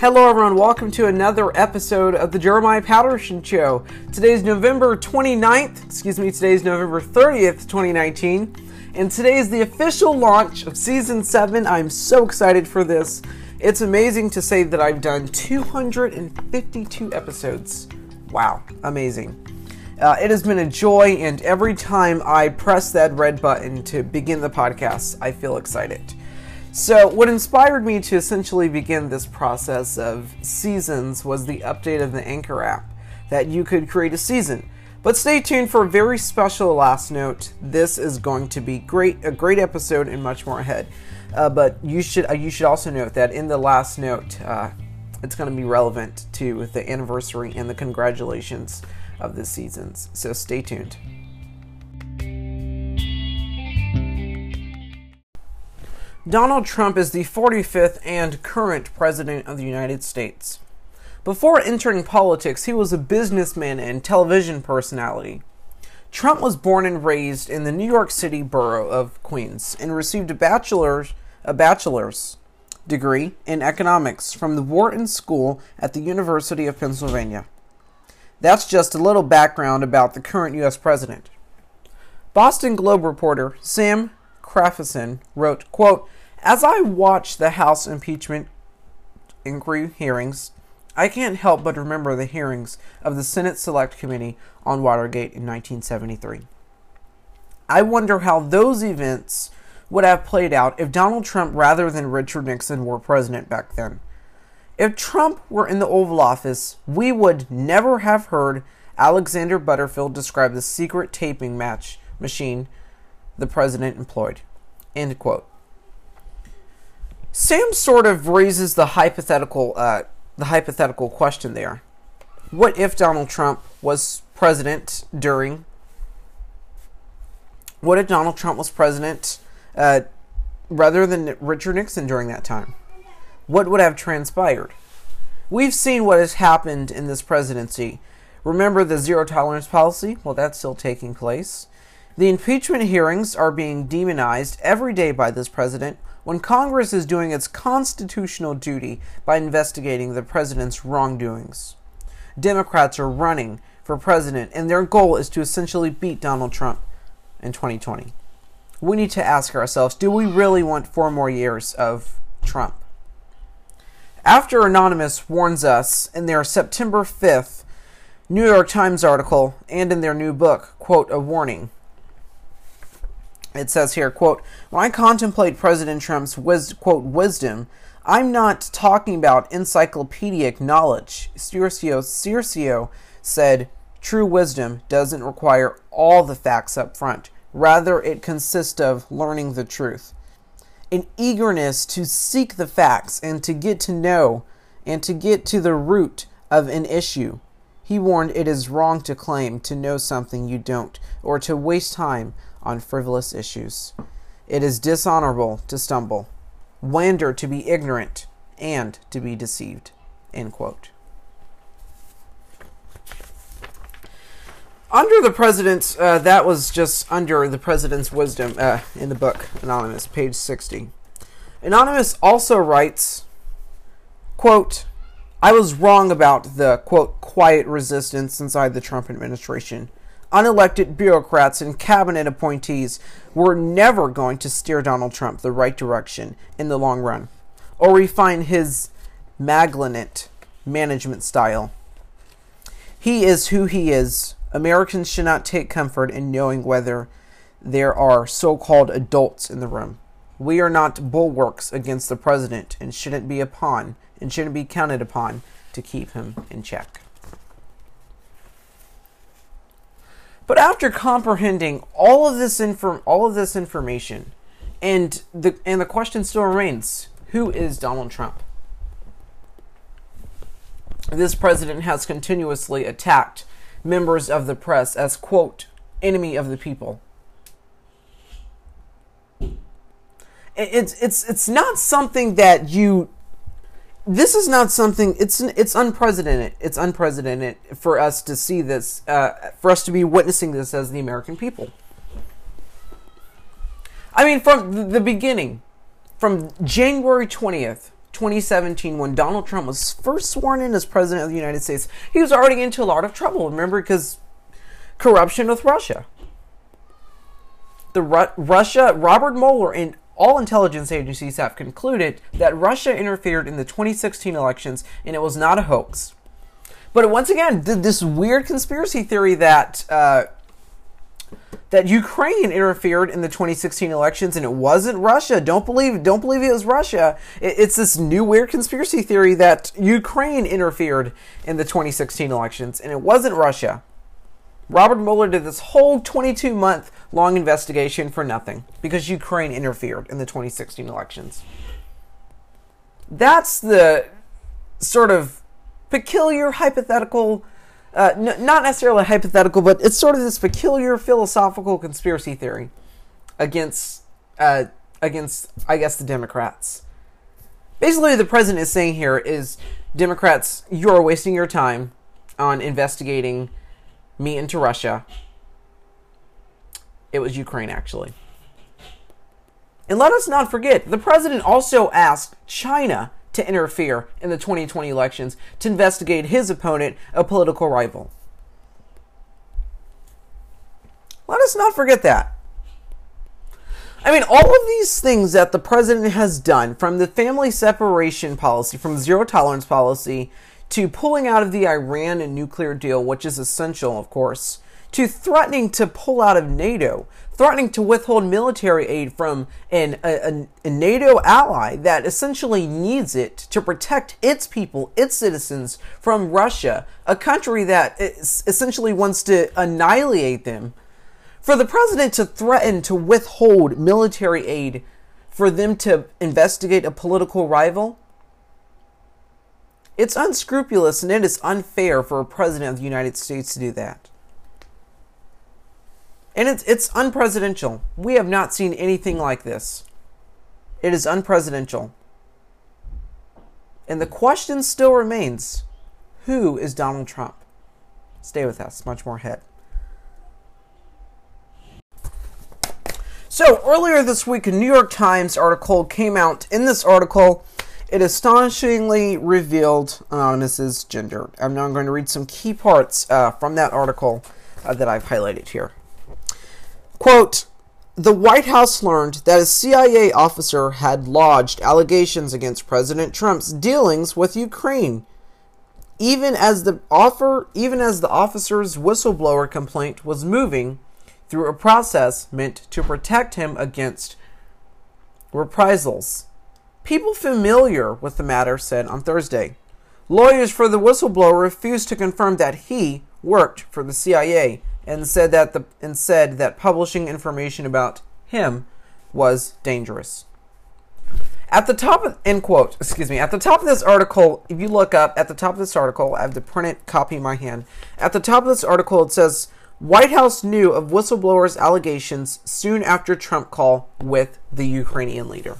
Hello, everyone. Welcome to another episode of the Jeremiah Patterson Show. Today's November 29th, excuse me, today's November 30th, 2019, and today is the official launch of season 7. I'm so excited for this. It's amazing to say that I've done 252 episodes. Wow, amazing. Uh, it has been a joy, and every time I press that red button to begin the podcast, I feel excited. So, what inspired me to essentially begin this process of seasons was the update of the Anchor app that you could create a season. But stay tuned for a very special last note. This is going to be great, a great episode, and much more ahead. Uh, but you should uh, you should also note that in the last note, uh, it's going to be relevant to the anniversary and the congratulations of the seasons. So stay tuned. Donald Trump is the 45th and current President of the United States. Before entering politics, he was a businessman and television personality. Trump was born and raised in the New York City borough of Queens and received a bachelor's, a bachelor's degree in economics from the Wharton School at the University of Pennsylvania. That's just a little background about the current U.S. president. Boston Globe reporter Sam Kraffison wrote, quote, As I watch the House impeachment inquiry hearings, I can't help but remember the hearings of the Senate Select Committee on Watergate in 1973. I wonder how those events would have played out if Donald Trump rather than Richard Nixon were president back then. If Trump were in the Oval Office, we would never have heard Alexander Butterfield describe the secret taping match machine the president employed. End quote. Sam sort of raises the hypothetical, uh, the hypothetical question there. What if Donald Trump was president during? What if Donald Trump was president uh, rather than Richard Nixon during that time? What would have transpired? We've seen what has happened in this presidency. Remember the zero tolerance policy? Well, that's still taking place. The impeachment hearings are being demonized every day by this president when Congress is doing its constitutional duty by investigating the president's wrongdoings. Democrats are running for president, and their goal is to essentially beat Donald Trump in 2020. We need to ask ourselves do we really want four more years of Trump? After Anonymous warns us in their September 5th New York Times article and in their new book, quote, a warning it says here, quote, when I contemplate President Trump's quote wisdom, I'm not talking about encyclopedic knowledge. Cicero, Cicero said, true wisdom doesn't require all the facts up front. Rather, it consists of learning the truth. An eagerness to seek the facts and to get to know and to get to the root of an issue. He warned it is wrong to claim to know something you don't, or to waste time on frivolous issues. It is dishonorable to stumble, wander to be ignorant, and to be deceived. End quote. Under the president's, uh, that was just under the president's wisdom uh, in the book, Anonymous, page 60. Anonymous also writes, quote, I was wrong about the, quote, quiet resistance inside the Trump administration unelected bureaucrats and cabinet appointees were never going to steer Donald Trump the right direction in the long run or refine his malignant management style. He is who he is. Americans should not take comfort in knowing whether there are so called adults in the room. We are not bulwarks against the president and shouldn't be a pawn and shouldn't be counted upon to keep him in check. But after comprehending all of this inform all of this information, and the and the question still remains: Who is Donald Trump? This president has continuously attacked members of the press as quote enemy of the people. It's it's it's not something that you this is not something it's it's unprecedented it's unprecedented for us to see this uh, for us to be witnessing this as the american people i mean from the beginning from january 20th 2017, when Donald Trump was first sworn in as president of the United States, he was already into a lot of trouble. Remember, because corruption with Russia. The Ru- Russia, Robert Mueller, and all intelligence agencies have concluded that Russia interfered in the 2016 elections and it was not a hoax. But once again, did this weird conspiracy theory that uh, that Ukraine interfered in the 2016 elections and it wasn't Russia. Don't believe don't believe it was Russia. It's this new weird conspiracy theory that Ukraine interfered in the 2016 elections and it wasn't Russia. Robert Mueller did this whole 22 month long investigation for nothing because Ukraine interfered in the 2016 elections. That's the sort of peculiar hypothetical uh, n- not necessarily hypothetical, but it's sort of this peculiar philosophical conspiracy theory against, uh, against, I guess, the Democrats. Basically, the president is saying here is, Democrats, you're wasting your time on investigating me into Russia. It was Ukraine, actually. And let us not forget, the president also asked China to interfere in the 2020 elections to investigate his opponent, a political rival. Let us not forget that. I mean, all of these things that the president has done, from the family separation policy, from zero tolerance policy, to pulling out of the Iran and nuclear deal, which is essential, of course, to threatening to pull out of NATO, threatening to withhold military aid from an, a, a, NATO ally that essentially needs it to protect its people, its citizens from Russia, a country that essentially wants to annihilate them. For the president to threaten to withhold military aid for them to investigate a political rival, it's unscrupulous and it is unfair for a president of the United States to do that. And it's it's unpresidential. We have not seen anything like this. It is unpresidential. And the question still remains, who is Donald Trump? Stay with us, much more ahead. So, earlier this week, a New York Times article came out. In this article, it astonishingly revealed Anonymous's gender. I'm now going to read some key parts uh, from that article uh, that I've highlighted here. Quote, the White House learned that a CIA officer had lodged allegations against President Trump's dealings with Ukraine. Even as the offer, even as the officer's whistleblower complaint was moving through a process meant to protect him against reprisals. People familiar with the matter said on Thursday. Lawyers for the whistleblower refused to confirm that he worked for the CIA and said that the and said that publishing information about him was dangerous. At the top of end quote, excuse me, at the top of this article, if you look up at the top of this article, I have the printed copy in my hand. At the top of this article it says White House knew of whistleblowers' allegations soon after Trump call with the Ukrainian leader.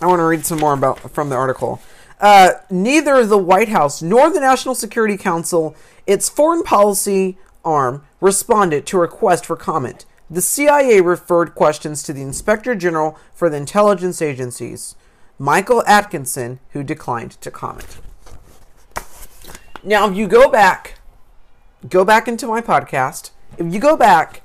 I want to read some more about from the article. Uh, neither the White House nor the National Security Council, its foreign policy arm, responded to a request for comment. The CIA referred questions to the Inspector General for the intelligence agencies, Michael Atkinson, who declined to comment. Now, if you go back, go back into my podcast. If you go back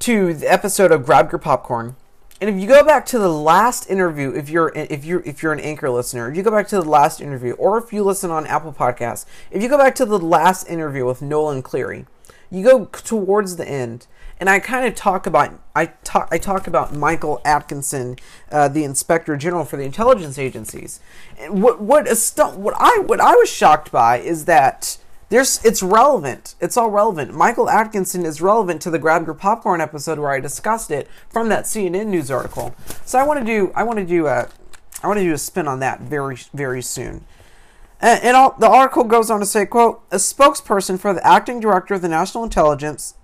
to the episode of Grab Your Popcorn, and if you go back to the last interview, if you're if you're if you're an anchor listener, if you go back to the last interview, or if you listen on Apple Podcasts, if you go back to the last interview with Nolan Cleary, you go towards the end, and I kind of talk about I talk I talk about Michael Atkinson, uh, the Inspector General for the intelligence agencies. And what what what I what I was shocked by is that there's it's relevant. It's all relevant. Michael Atkinson is relevant to the Grab Your Popcorn episode where I discussed it from that CNN news article. So I want to do I want to do a I want to do a spin on that very very soon. And, and all, the article goes on to say, "quote A spokesperson for the acting director of the National Intelligence."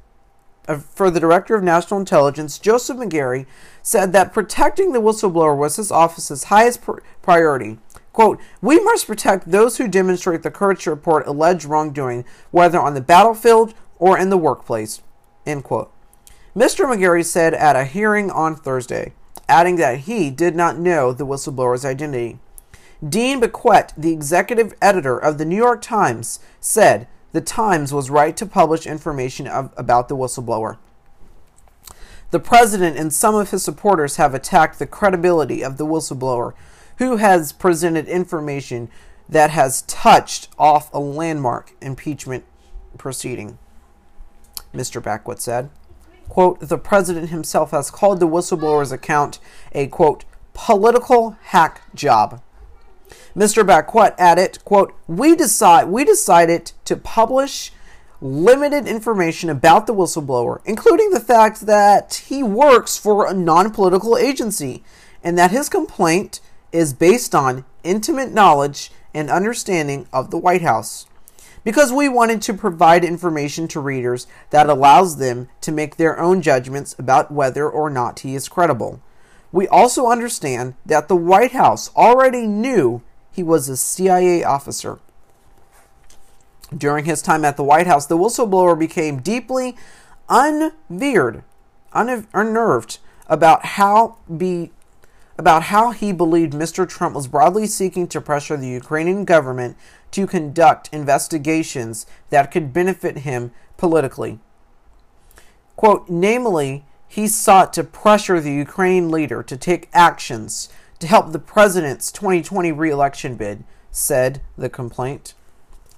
Uh, for the director of national intelligence, Joseph Maguire, said that protecting the whistleblower was his office's highest pr- priority. Quote, we must protect those who demonstrate the courage to report alleged wrongdoing, whether on the battlefield or in the workplace. End quote. Mr. Maguire said at a hearing on Thursday, adding that he did not know the whistleblower's identity. Dean Baquet, the executive editor of the New York Times, said the Times was right to publish information of, about the whistleblower. The president and some of his supporters have attacked the credibility of the whistleblower, who has presented information that has touched off a landmark impeachment proceeding. Mr. Baquet said. Quote, the president himself has called the whistleblower's account a, quote, political hack job. Mr. Baquet added, quote, we, decide, we decided to publish limited information about the whistleblower, including the fact that he works for a non political agency and that his complaint is based on intimate knowledge and understanding of the White House because we wanted to provide information to readers that allows them to make their own judgments about whether or not he is credible. We also understand that the White House already knew he was a CIA officer. During his time at the White House, the whistleblower became deeply unveered, unnerved about how be about how he believed Mr. Trump was broadly seeking to pressure the Ukrainian government to conduct investigations that could benefit him politically. Quote, namely, he sought to pressure the Ukrainian leader to take actions to help the president's 2020 re-election bid, said the complaint,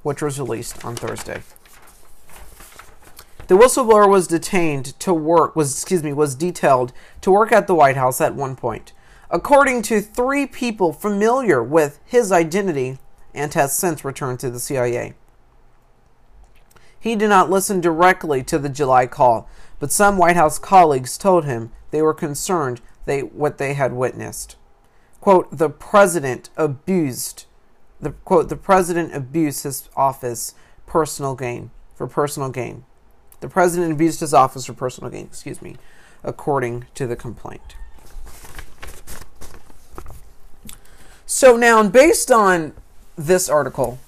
which was released on Thursday. The whistleblower was detained to work was excuse me was detailed to work at the White House at one point. According to three people familiar with his identity, and has since returned to the CIA. He did not listen directly to the July call, but some White House colleagues told him they were concerned they what they had witnessed. Quote, the president abused the quote, the president abused his office personal gain for personal gain. The president abused his office for personal gain, excuse me, according to the complaint. So now based on this article,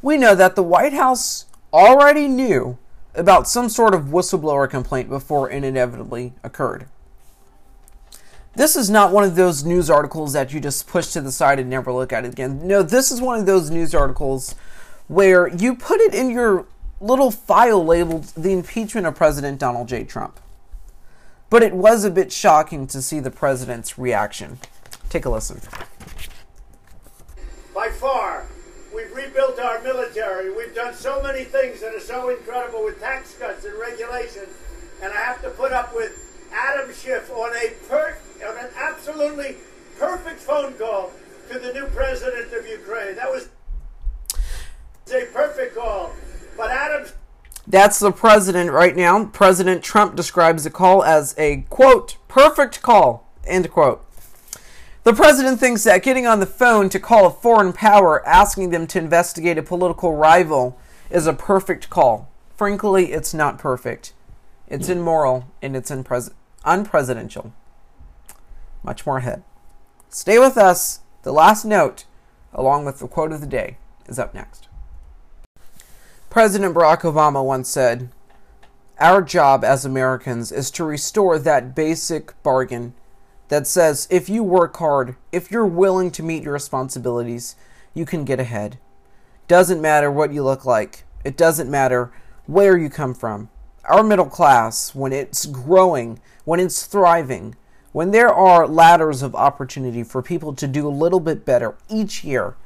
we know that the White House already knew about some sort of whistleblower complaint before it inevitably occurred. This is not one of those news articles that you just push to the side and never look at it again. No, this is one of those news articles where you put it in your little file labeled the impeachment of President Donald J. Trump. But it was a bit shocking to see the president's reaction. Take a listen by far. We've rebuilt our military. We've done so many things that are so incredible with tax cuts and regulations. And I have to put up with Adam Schiff on a per- on an absolutely perfect phone call to the new president of Ukraine. That was a perfect call. But Adam that's the president right now. President Trump describes the call as a quote, perfect call, end quote. The president thinks that getting on the phone to call a foreign power asking them to investigate a political rival is a perfect call. Frankly, it's not perfect. It's immoral and it's unpres- unpresidential. Much more ahead. Stay with us. The last note, along with the quote of the day, is up next. President Barack Obama once said, Our job as Americans is to restore that basic bargain that says if you work hard, if you're willing to meet your responsibilities, you can get ahead. Doesn't matter what you look like, it doesn't matter where you come from. Our middle class, when it's growing, when it's thriving, when there are ladders of opportunity for people to do a little bit better each year,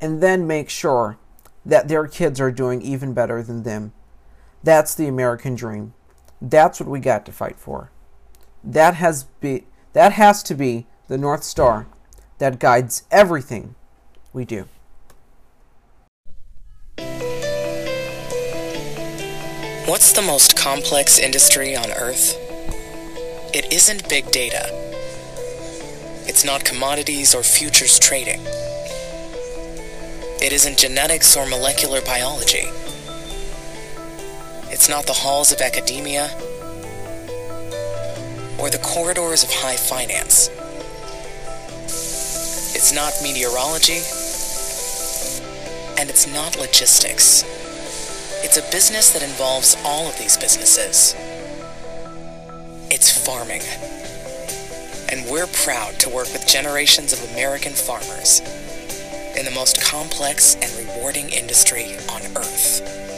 and then make sure that their kids are doing even better than them. That's the American dream. That's what we got to fight for. That has been that has to be the North Star that guides everything we do. What's the most complex industry on Earth? It isn't big data. It's not commodities or futures trading. It isn't genetics or molecular biology. It's not the halls of academia or the corridors of high finance. It's not meteorology, and it's not logistics. It's a business that involves all of these businesses. It's farming. and we're proud to work with generations of American farmers in the most complex and rewarding industry on earth.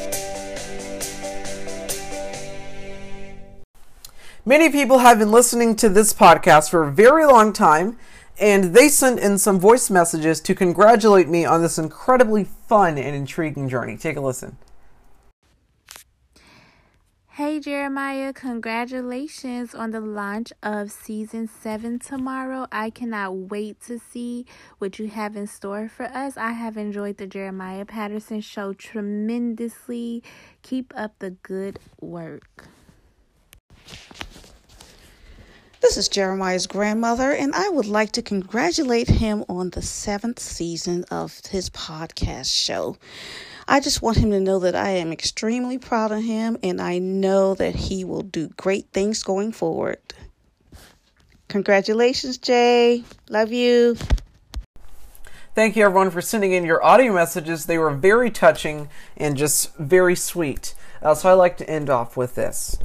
Many people have been listening to this podcast for a very long time, and they sent in some voice messages to congratulate me on this incredibly fun and intriguing journey. Take a listen. Hey Jeremiah, congratulations on the launch of season 7 tomorrow. I cannot wait to see what you have in store for us. I have enjoyed the Jeremiah Patterson show tremendously. Keep up the good work. This is Jeremiah's grandmother, and I would like to congratulate him on the seventh season of his podcast show. I just want him to know that I am extremely proud of him, and I know that he will do great things going forward. Congratulations, Jay. Love you. Thank you, everyone, for sending in your audio messages. They were very touching and just very sweet. Uh, so I like to end off with this.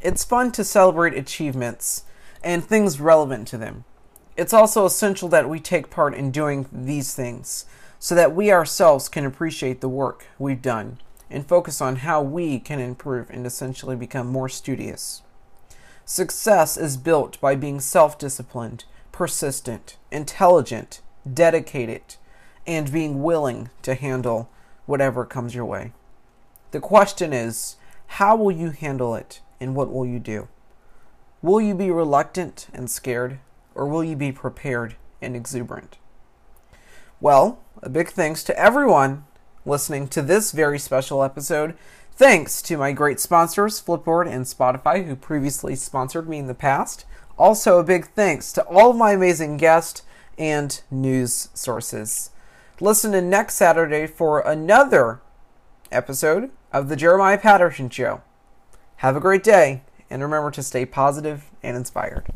It's fun to celebrate achievements and things relevant to them. It's also essential that we take part in doing these things so that we ourselves can appreciate the work we've done and focus on how we can improve and essentially become more studious. Success is built by being self disciplined, persistent, intelligent, dedicated, and being willing to handle whatever comes your way. The question is how will you handle it and what will you do? Will you be reluctant and scared, or will you be prepared and exuberant? Well, a big thanks to everyone listening to this very special episode. Thanks to my great sponsors, Flipboard and Spotify, who previously sponsored me in the past. Also, a big thanks to all of my amazing guests and news sources. Listen in next Saturday for another episode of The Jeremiah Patterson Show. Have a great day and remember to stay positive and inspired.